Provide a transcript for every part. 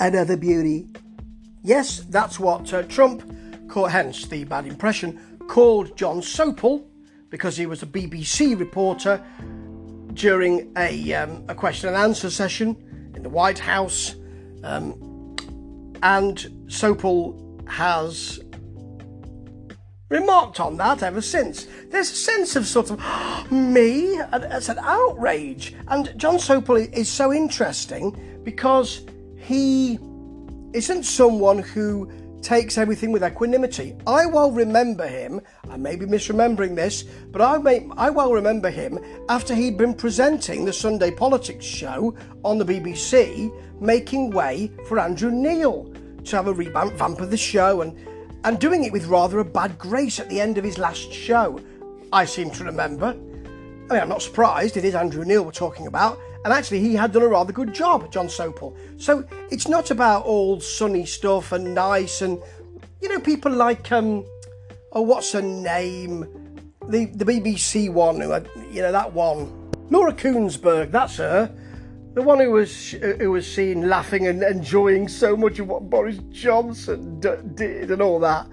another beauty. Yes, that's what uh, Trump, hence the bad impression, called Jon Sopel because he was a BBC reporter during a, um, a question and answer session in the White House. Um, and Sopel has remarked on that ever since. There's a sense of sort of me, it's an outrage. And Jon Sopel is so interesting because he isn't someone who takes everything with equanimity. I well remember him, I may be misremembering this, but I, may, I well remember him after he'd been presenting the Sunday Politics show on the BBC, making way for Andrew Neil to have a revamp of the show and, and doing it with rather a bad grace at the end of his last show. I seem to remember. I mean, I'm not surprised, it is Andrew Neil we're talking about, and actually, he had done a rather good job, Jon Sopel. So it's not about all sunny stuff and nice and, you know, people like, um, oh, what's her name? The, the BBC one, who had, you know, that one. Laura Kuenssberg, that's her. The one who was who was seen laughing and enjoying so much of what Boris Johnson d- did and all that.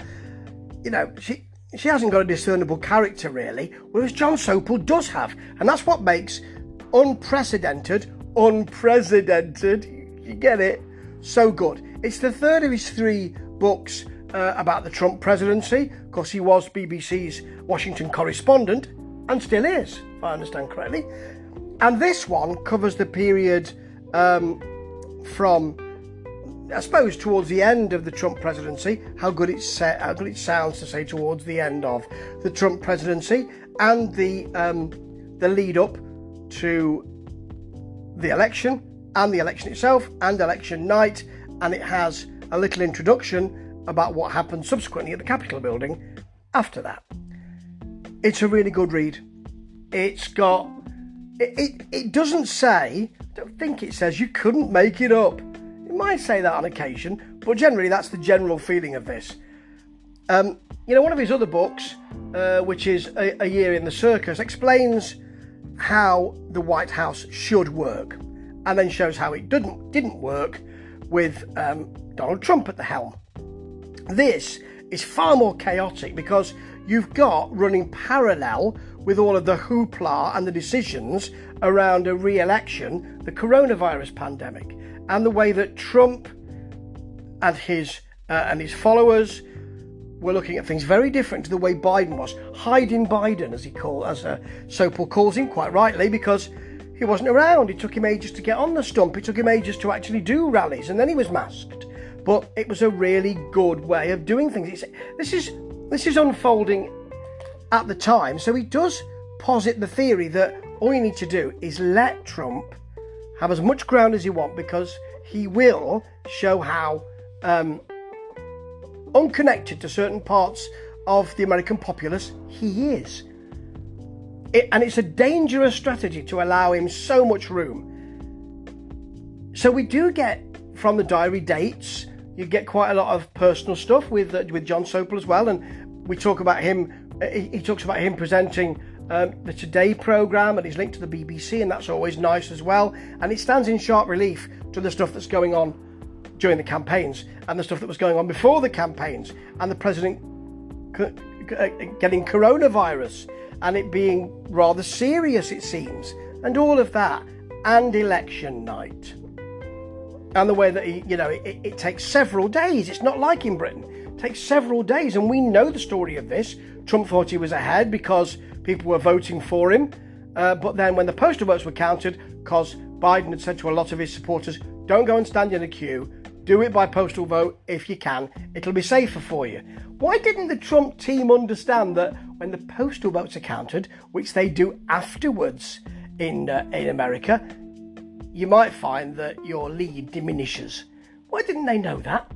You know, she she hasn't got a discernible character really, whereas Jon Sopel does have, and that's what makes unprecedented, unprecedented, you get it? So good. It's the third of his three books uh, about the Trump presidency. Of course, he was BBC's Washington correspondent and still is, if I understand correctly. And this one covers the period um, from, I suppose, towards the end of the Trump presidency. How good it sa- how good it sounds to say towards the end of the Trump presidency, and the um, the lead up to the election and the election itself and election night, and it has a little introduction about what happened subsequently at the Capitol building after that. It's a really good read. It's got. It, it, it doesn't say, I don't think it says you couldn't make it up. It might say that on occasion, but generally that's the general feeling of this. Um, you know, one of his other books, uh, which is a, a Year in the Circus, explains how the White House should work, and then shows how it didn't didn't work with um, Donald Trump at the helm. This is far more chaotic because you've got running parallel with all of the hoopla and the decisions around a re-election, the coronavirus pandemic, and the way that Trump and his uh, and his followers we're looking at things very different to the way Biden was, hiding Biden, as he call, as uh, Sopel calls him, quite rightly, because he wasn't around. It took him ages to get on the stump. It took him ages to actually do rallies, and then he was masked. But it was a really good way of doing things. It's, this is this is unfolding at the time, so he does posit the theory that all you need to do is let Trump have as much ground as he want because he will show how. Um, unconnected to certain parts of the American populace, he is. It, and it's a dangerous strategy to allow him so much room. So we do get from the diary dates, you get quite a lot of personal stuff with uh, with Jon Sopel as well, and we talk about him. Uh, he, he talks about him presenting um, the Today program, and he's linked to the BBC, and that's always nice as well. And it stands in sharp relief to the stuff that's going on during the campaigns and the stuff that was going on before the campaigns and the president uh, getting coronavirus and it being rather serious, it seems, and all of that, and election night. And the way that, he, you know, it, it takes several days. It's not like in Britain. It takes several days, and we know the story of this. Trump thought he was ahead because people were voting for him. Uh, but then when the postal votes were counted, because Biden had said to a lot of his supporters, don't go and stand in a queue, do it by postal vote if you can. It'll be safer for you. Why didn't the Trump team understand that when the postal votes are counted, which they do afterwards in uh, in America, you might find that your lead diminishes? Why didn't they know that?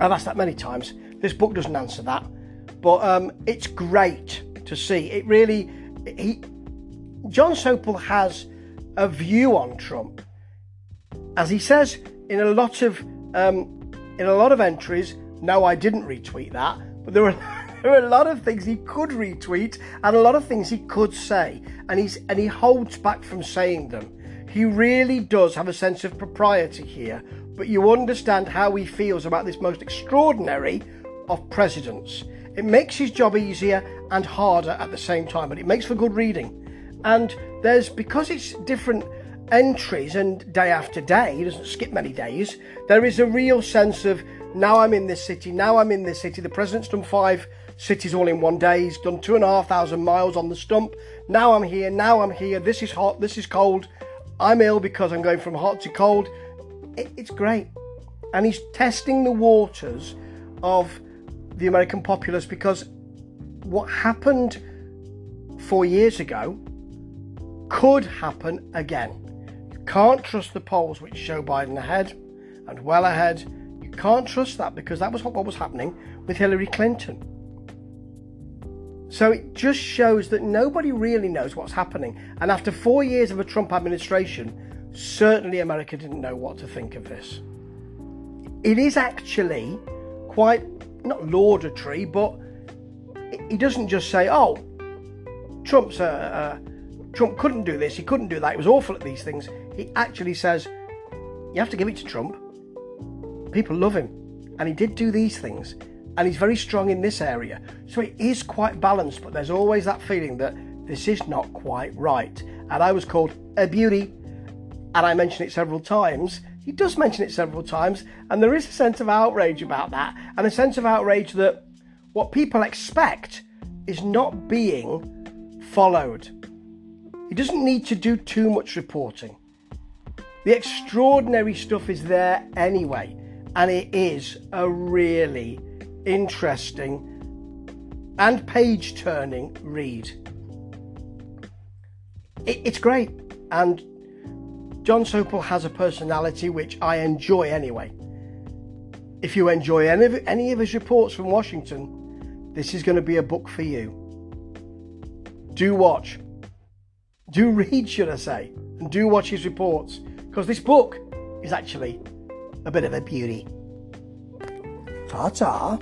I've asked that many times. This book doesn't answer that, but um, it's great to see. It really, he, Jon Sopel has a view on Trump, as he says in a lot of um, in a lot of entries. No, I didn't retweet that, but there were there are a lot of things he could retweet and a lot of things he could say, and he's and he holds back from saying them. He really does have a sense of propriety here, but you understand how he feels about this most extraordinary of presidents. It makes his job easier and harder at the same time, but it makes for good reading. And there's because it's different entries and day after day, he doesn't skip many days, there is a real sense of now I'm in this city, now I'm in this city. The president's done five cities all in one day, he's done two and a half thousand miles on the stump. Now I'm here, now I'm here, this is hot, this is cold. I'm ill because I'm going from hot to cold. It, it's great. And he's testing the waters of the American populace because what happened four years ago could happen again. Can't trust the polls which show Biden ahead and well ahead. You can't trust that because that was what was happening with Hillary Clinton. So it just shows that nobody really knows what's happening. And after four years of a Trump administration, certainly America didn't know what to think of this. It is actually quite not laudatory, but he doesn't just say, "Oh, Trump's a, a Trump couldn't do this, he couldn't do that, he was awful at these things." He actually says, "You have to give it to Trump. People love him, and he did do these things, and he's very strong in this area. So it is quite balanced, but there's always that feeling that this is not quite right." And I was called a beauty, and I mentioned it several times he does mention it several times, and there is a sense of outrage about that, and a sense of outrage that what people expect is not being followed. He doesn't need to do too much reporting. The extraordinary stuff is there anyway, and it is a really interesting and page turning read. It, it's great, and Jon Sopel has a personality which I enjoy anyway. If you enjoy any of, any of his reports from Washington, this is going to be a book for you. Do watch. Do read, should I say, and do watch his reports, because this book is actually a bit of a beauty. Ta ta.